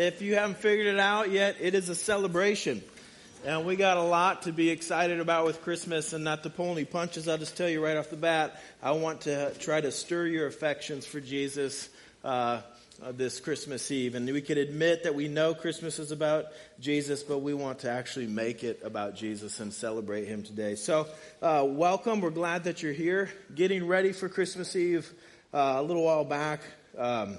If you haven't figured it out yet, it is a celebration. And we got a lot to be excited about with Christmas and not to pull any punches. I'll just tell you right off the bat, I want to try to stir your affections for Jesus uh, uh, this Christmas Eve. And we could admit that we know Christmas is about Jesus, but we want to actually make it about Jesus and celebrate Him today. So, uh, welcome. We're glad that you're here. Getting ready for Christmas Eve. Uh, a little while back, um,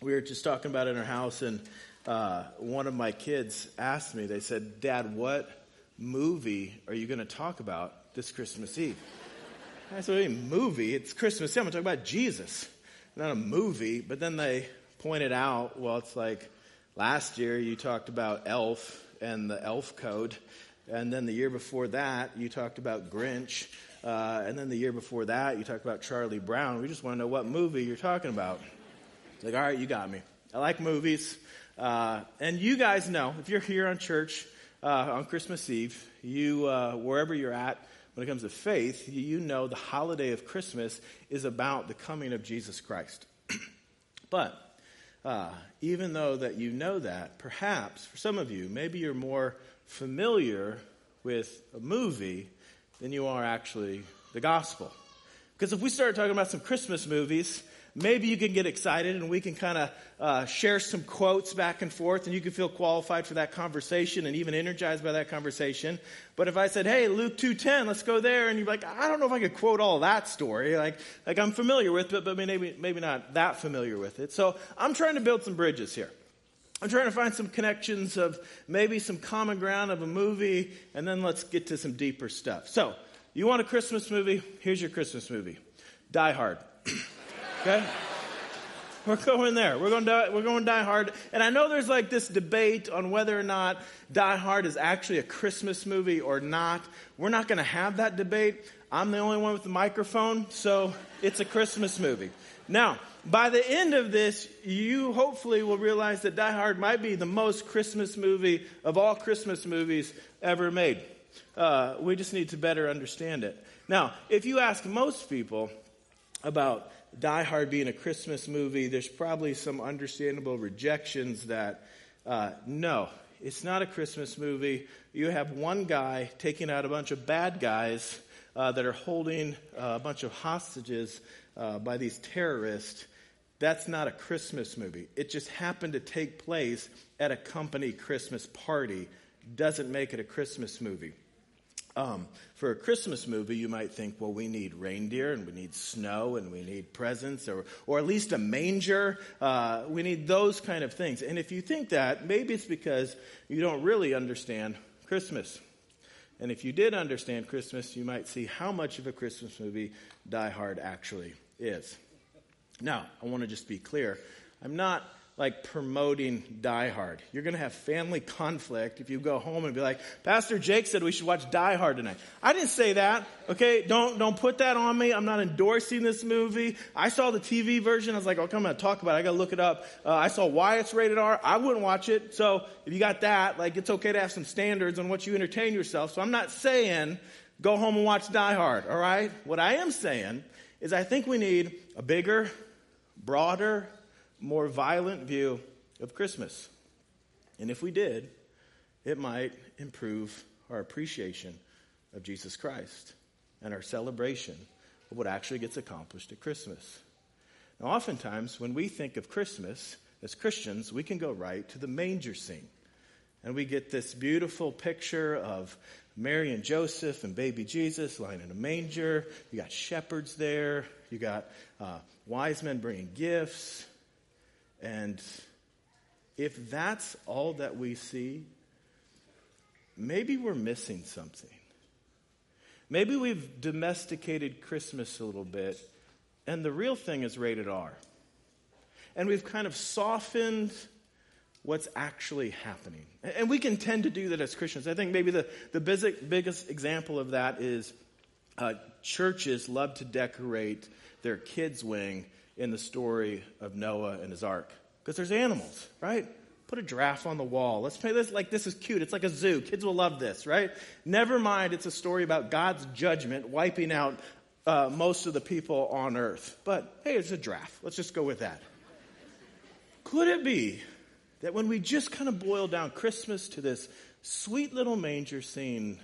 we were just talking about in our house, and uh, one of my kids asked me, they said, Dad, what movie are you going to talk about this Christmas Eve? I said, mean, movie? It's Christmas Eve. I'm going to talk about Jesus, not a movie. But then they pointed out, well, it's like last year you talked about Elf and the Elf Code. And then the year before that, you talked about Grinch. Uh, and then the year before that, you talked about Charlie Brown. We just want to know what movie you're talking about. It's like, all right, you got me. I like movies. Uh, and you guys know, if you're here on church uh, on Christmas Eve, you uh, wherever you're at, when it comes to faith, you know the holiday of Christmas is about the coming of Jesus Christ. but uh, even though that you know that, perhaps for some of you, maybe you're more familiar with a movie than you are actually the gospel. Because if we start talking about some Christmas movies, maybe you can get excited and we can kind of uh, share some quotes back and forth and you can feel qualified for that conversation and even energized by that conversation but if i said hey luke 2.10 let's go there and you're like i don't know if i could quote all that story like, like i'm familiar with it but maybe, maybe not that familiar with it so i'm trying to build some bridges here I'm trying to find some connections of maybe some common ground of a movie, and then let's get to some deeper stuff. So, you want a Christmas movie? Here's your Christmas movie Die Hard. Okay? We're going there. We're going die, we're going Die Hard. And I know there's like this debate on whether or not Die Hard is actually a Christmas movie or not. We're not going to have that debate. I'm the only one with the microphone, so it's a Christmas movie. Now, by the end of this, you hopefully will realize that Die Hard might be the most Christmas movie of all Christmas movies ever made. Uh, we just need to better understand it. Now, if you ask most people about Die Hard being a Christmas movie, there's probably some understandable rejections that uh, no, it's not a Christmas movie. You have one guy taking out a bunch of bad guys uh, that are holding uh, a bunch of hostages uh, by these terrorists. That's not a Christmas movie. It just happened to take place at a company Christmas party. Doesn't make it a Christmas movie. Um, for a Christmas movie, you might think, well, we need reindeer and we need snow and we need presents or, or at least a manger. Uh, we need those kind of things. And if you think that, maybe it's because you don't really understand Christmas. And if you did understand Christmas, you might see how much of a Christmas movie Die Hard actually is. Now, I want to just be clear. I'm not like promoting Die Hard. You're going to have family conflict if you go home and be like, Pastor Jake said we should watch Die Hard tonight. I didn't say that. Okay. Don't, don't put that on me. I'm not endorsing this movie. I saw the TV version. I was like, okay, I'm going to talk about it. I got to look it up. Uh, I saw why it's rated R. I wouldn't watch it. So if you got that, like, it's okay to have some standards on what you entertain yourself. So I'm not saying go home and watch Die Hard. All right. What I am saying is I think we need a bigger, broader, more violent view of Christmas. And if we did, it might improve our appreciation of Jesus Christ and our celebration of what actually gets accomplished at Christmas. Now, oftentimes, when we think of Christmas as Christians, we can go right to the manger scene. And we get this beautiful picture of Mary and Joseph and baby Jesus lying in a manger. You got shepherds there. You got uh, wise men bringing gifts. And if that's all that we see, maybe we're missing something. Maybe we've domesticated Christmas a little bit, and the real thing is rated R. And we've kind of softened what's actually happening. And we can tend to do that as Christians. I think maybe the, the biggest example of that is uh, churches love to decorate their kids' wing in the story of Noah and his ark. Because there's animals, right? Put a giraffe on the wall. Let's play this like this is cute. It's like a zoo. Kids will love this, right? Never mind, it's a story about God's judgment wiping out uh, most of the people on earth. But hey, it's a giraffe. Let's just go with that. Could it be that when we just kind of boil down Christmas to this sweet little manger scene,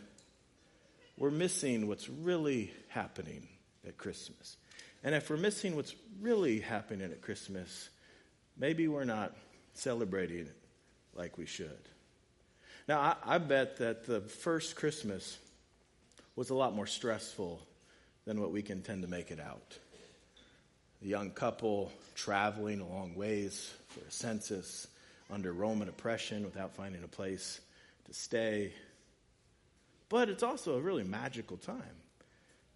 we're missing what's really happening at Christmas. And if we're missing what's really happening at Christmas, maybe we're not celebrating it like we should. Now, I, I bet that the first Christmas was a lot more stressful than what we can tend to make it out. A young couple traveling a long ways for a census under Roman oppression without finding a place to stay. But it's also a really magical time.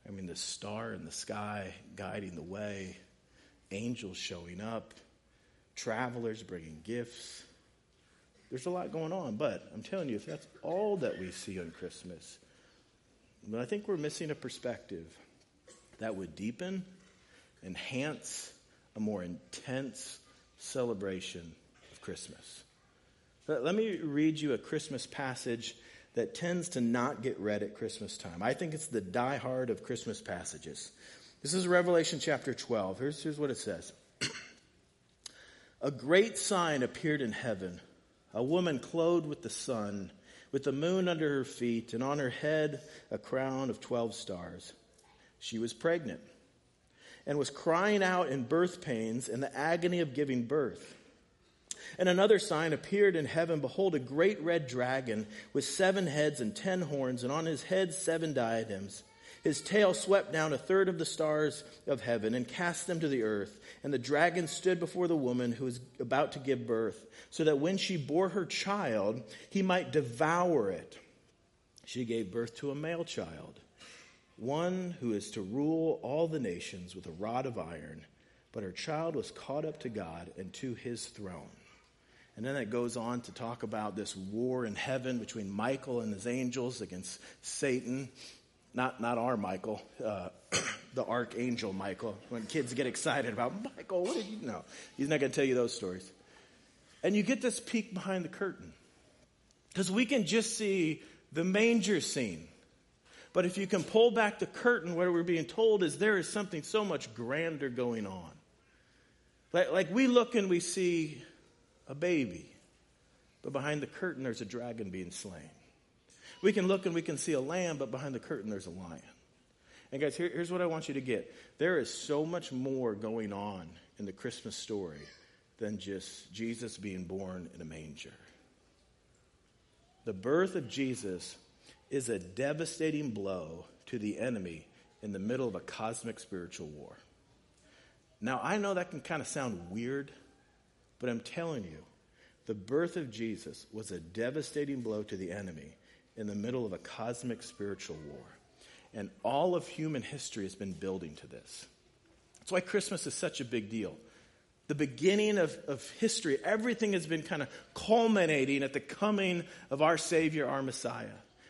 I mean, the star in the sky guiding the way, angels showing up, travelers bringing gifts. There's a lot going on, but I'm telling you, if that's all that we see on Christmas, then I think we're missing a perspective that would deepen, enhance a more intense celebration of Christmas. Let me read you a Christmas passage that tends to not get read at Christmas time. I think it's the die-hard of Christmas passages. This is Revelation chapter 12. Here's, here's what it says A great sign appeared in heaven a woman clothed with the sun, with the moon under her feet, and on her head a crown of 12 stars. She was pregnant and was crying out in birth pains and the agony of giving birth. And another sign appeared in heaven. Behold, a great red dragon with seven heads and ten horns, and on his head seven diadems. His tail swept down a third of the stars of heaven and cast them to the earth. And the dragon stood before the woman who was about to give birth, so that when she bore her child, he might devour it. She gave birth to a male child, one who is to rule all the nations with a rod of iron. But her child was caught up to God and to his throne. And then it goes on to talk about this war in heaven between Michael and his angels against Satan. Not, not our Michael, uh, the archangel Michael. When kids get excited about Michael, what did you know? He's not going to tell you those stories. And you get this peek behind the curtain. Because we can just see the manger scene. But if you can pull back the curtain, what we're being told is there is something so much grander going on. Like, like we look and we see a baby. But behind the curtain, there's a dragon being slain. We can look and we can see a lamb, but behind the curtain, there's a lion. And guys, here, here's what I want you to get there is so much more going on in the Christmas story than just Jesus being born in a manger. The birth of Jesus is a devastating blow to the enemy in the middle of a cosmic spiritual war. Now, I know that can kind of sound weird but I'm telling you, the birth of Jesus was a devastating blow to the enemy in the middle of a cosmic spiritual war. And all of human history has been building to this. That's why Christmas is such a big deal. The beginning of, of history, everything has been kind of culminating at the coming of our Savior, our Messiah.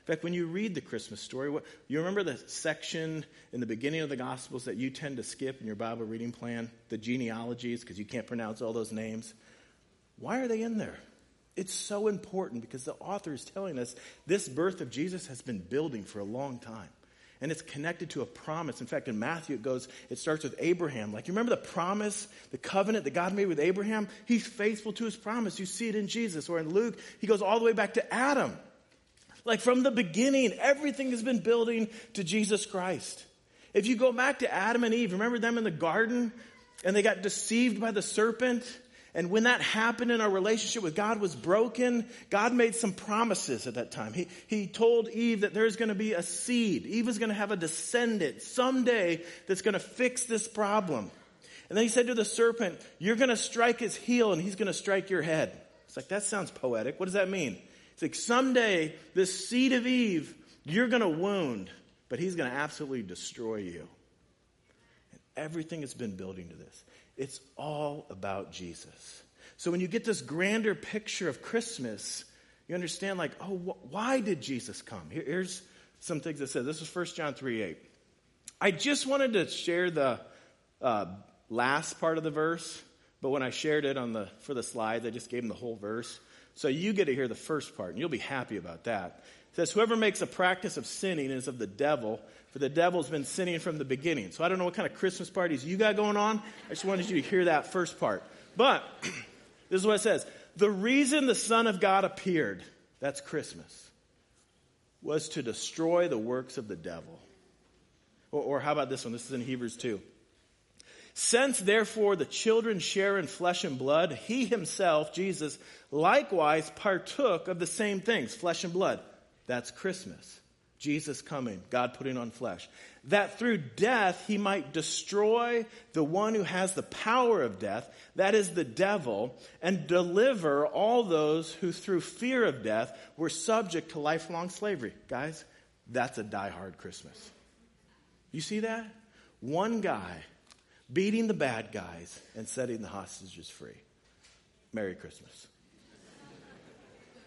In fact, when you read the Christmas story, what, you remember the section in the beginning of the Gospels that you tend to skip in your Bible reading plan? The genealogies, because you can't pronounce all those names. Why are they in there? It's so important because the author is telling us this birth of Jesus has been building for a long time. And it's connected to a promise. In fact, in Matthew, it goes, it starts with Abraham. Like, you remember the promise, the covenant that God made with Abraham? He's faithful to his promise. You see it in Jesus. Or in Luke, he goes all the way back to Adam. Like from the beginning, everything has been building to Jesus Christ. If you go back to Adam and Eve, remember them in the garden and they got deceived by the serpent? And when that happened and our relationship with God was broken, God made some promises at that time. He, he told Eve that there's going to be a seed. Eve is going to have a descendant someday that's going to fix this problem. And then he said to the serpent, You're going to strike his heel and he's going to strike your head. It's like, that sounds poetic. What does that mean? It's like someday this seed of Eve, you're going to wound, but he's going to absolutely destroy you. And everything has been building to this. It's all about Jesus. So when you get this grander picture of Christmas, you understand, like, oh, wh- why did Jesus come? Here, here's some things that said. This is 1 John 3 8. I just wanted to share the uh, last part of the verse, but when I shared it on the for the slides, I just gave them the whole verse. So you get to hear the first part, and you'll be happy about that. It says, Whoever makes a practice of sinning is of the devil, for the devil's been sinning from the beginning. So I don't know what kind of Christmas parties you got going on. I just wanted you to hear that first part. But this is what it says The reason the Son of God appeared, that's Christmas, was to destroy the works of the devil. Or, or how about this one? This is in Hebrews 2. Since therefore the children share in flesh and blood, he himself, Jesus, likewise partook of the same things, flesh and blood. That's Christmas. Jesus coming, God putting on flesh. That through death he might destroy the one who has the power of death, that is the devil, and deliver all those who through fear of death were subject to lifelong slavery. Guys, that's a die-hard Christmas. You see that? One guy beating the bad guys and setting the hostages free. Merry Christmas.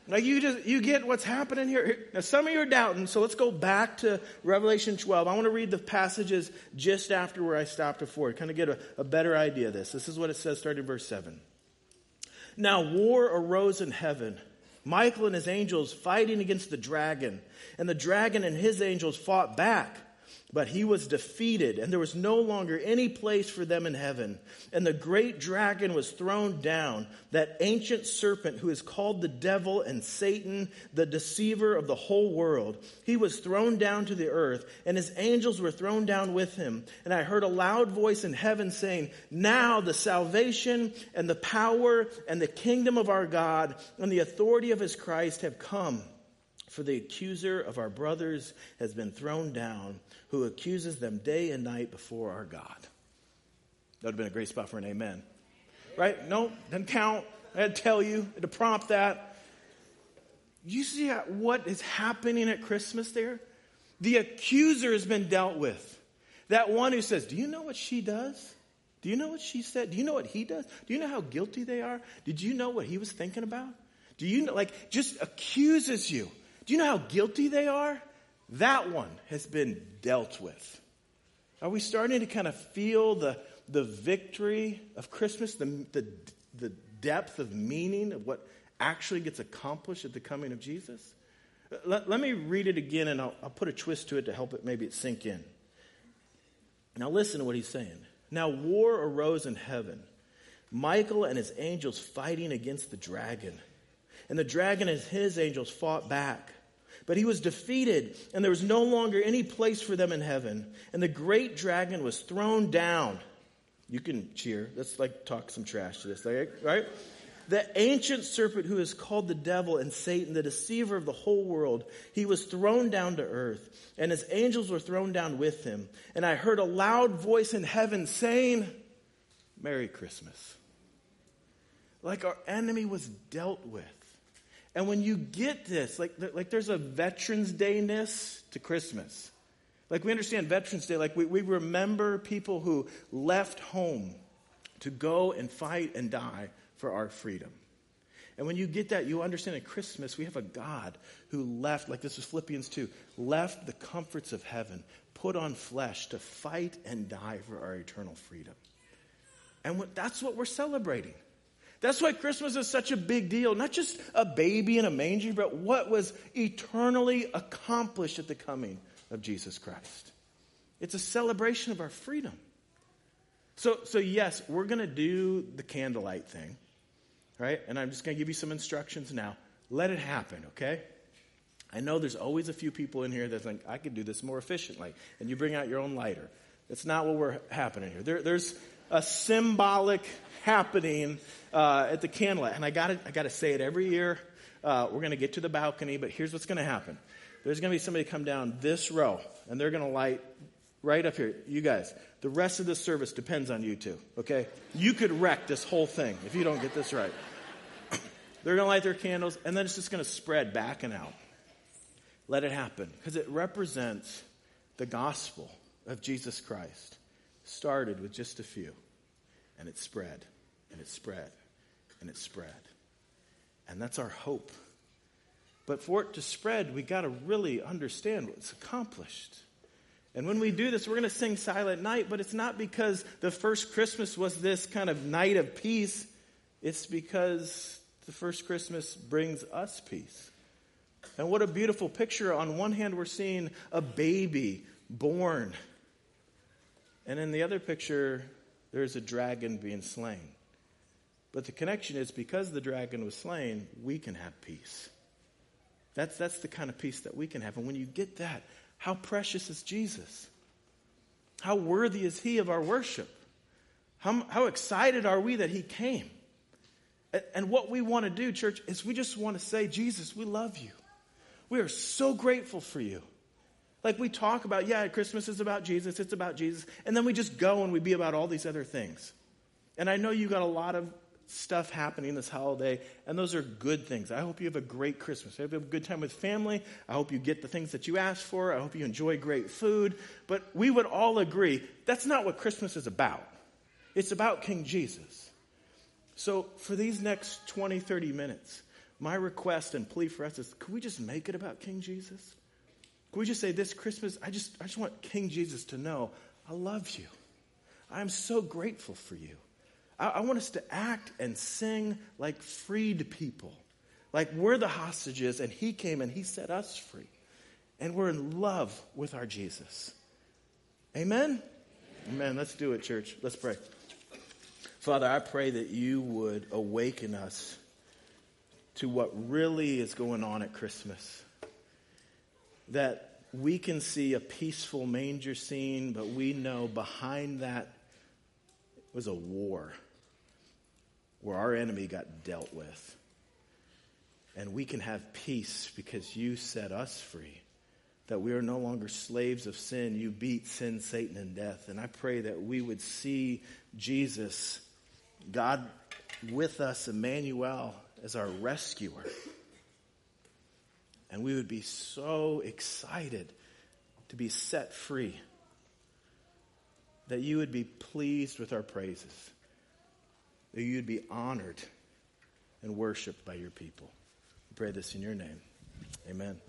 Now you just you get what's happening here. Now some of you are doubting, so let's go back to Revelation 12. I want to read the passages just after where I stopped before, kind of get a, a better idea of this. This is what it says starting verse 7. Now war arose in heaven. Michael and his angels fighting against the dragon, and the dragon and his angels fought back but he was defeated, and there was no longer any place for them in heaven. And the great dragon was thrown down, that ancient serpent who is called the devil and Satan, the deceiver of the whole world. He was thrown down to the earth, and his angels were thrown down with him. And I heard a loud voice in heaven saying, Now the salvation and the power and the kingdom of our God and the authority of his Christ have come. For the accuser of our brothers has been thrown down who accuses them day and night before our God. That would have been a great spot for an amen. Right? No, doesn't count. I had to tell you to prompt that. You see what is happening at Christmas there? The accuser has been dealt with. That one who says, Do you know what she does? Do you know what she said? Do you know what he does? Do you know how guilty they are? Did you know what he was thinking about? Do you know, like, just accuses you. Do you know how guilty they are? That one has been dealt with. Are we starting to kind of feel the, the victory of Christmas, the, the, the depth of meaning of what actually gets accomplished at the coming of Jesus? Let, let me read it again and I'll, I'll put a twist to it to help it maybe it sink in. Now listen to what he's saying. Now war arose in heaven. Michael and his angels fighting against the dragon. And the dragon and his angels fought back but he was defeated, and there was no longer any place for them in heaven. And the great dragon was thrown down. You can cheer. Let's like talk some trash to this, right? The ancient serpent who is called the devil and Satan, the deceiver of the whole world, he was thrown down to earth, and his angels were thrown down with him. And I heard a loud voice in heaven saying, Merry Christmas. Like our enemy was dealt with. And when you get this, like, like there's a Veterans Day-ness to Christmas. Like we understand Veterans Day, like we, we remember people who left home to go and fight and die for our freedom. And when you get that, you understand at Christmas, we have a God who left, like this was Philippians 2, left the comforts of heaven, put on flesh to fight and die for our eternal freedom. And what, that's what we're celebrating. That's why Christmas is such a big deal. Not just a baby in a manger, but what was eternally accomplished at the coming of Jesus Christ. It's a celebration of our freedom. So, so yes, we're going to do the candlelight thing, right? And I'm just going to give you some instructions now. Let it happen, okay? I know there's always a few people in here that think, I could do this more efficiently. And you bring out your own lighter. That's not what we're happening here. There, there's a symbolic happening uh, at the candlelight. And I got I to say it every year. Uh, we're going to get to the balcony, but here's what's going to happen. There's going to be somebody come down this row, and they're going to light right up here. You guys, the rest of the service depends on you two. Okay, you could wreck this whole thing if you don't get this right. they're going to light their candles, and then it's just going to spread back and out. Let it happen because it represents the gospel of Jesus Christ. Started with just a few, and it spread and it spread and it spread. And that's our hope. But for it to spread, we got to really understand what's accomplished. And when we do this, we're going to sing Silent Night, but it's not because the first Christmas was this kind of night of peace. It's because the first Christmas brings us peace. And what a beautiful picture. On one hand, we're seeing a baby born. And in the other picture, there's a dragon being slain. But the connection is because the dragon was slain, we can have peace. That's, that's the kind of peace that we can have. And when you get that, how precious is Jesus? How worthy is he of our worship? How, how excited are we that he came? And, and what we want to do, church, is we just want to say, Jesus, we love you. We are so grateful for you. Like we talk about, yeah, Christmas is about Jesus, it's about Jesus, and then we just go and we be about all these other things. And I know you got a lot of stuff happening this holiday, and those are good things. I hope you have a great Christmas. I hope you have a good time with family. I hope you get the things that you asked for. I hope you enjoy great food. But we would all agree that's not what Christmas is about. It's about King Jesus. So for these next 20, 30 minutes, my request and plea for us is could we just make it about King Jesus? Could we just say this Christmas, I just, I just want King Jesus to know I love you. I'm so grateful for you. I, I want us to act and sing like freed people, like we're the hostages and he came and he set us free. And we're in love with our Jesus. Amen? Amen. Let's do it, church. Let's pray. Father, I pray that you would awaken us to what really is going on at Christmas that we can see a peaceful manger scene, but we know behind that was a war where our enemy got dealt with. And we can have peace because you set us free. That we are no longer slaves of sin. You beat sin, Satan, and death. And I pray that we would see Jesus, God with us, Emmanuel, as our rescuer. And we would be so excited to be set free that you would be pleased with our praises, that you'd be honored and worshiped by your people. We pray this in your name. Amen.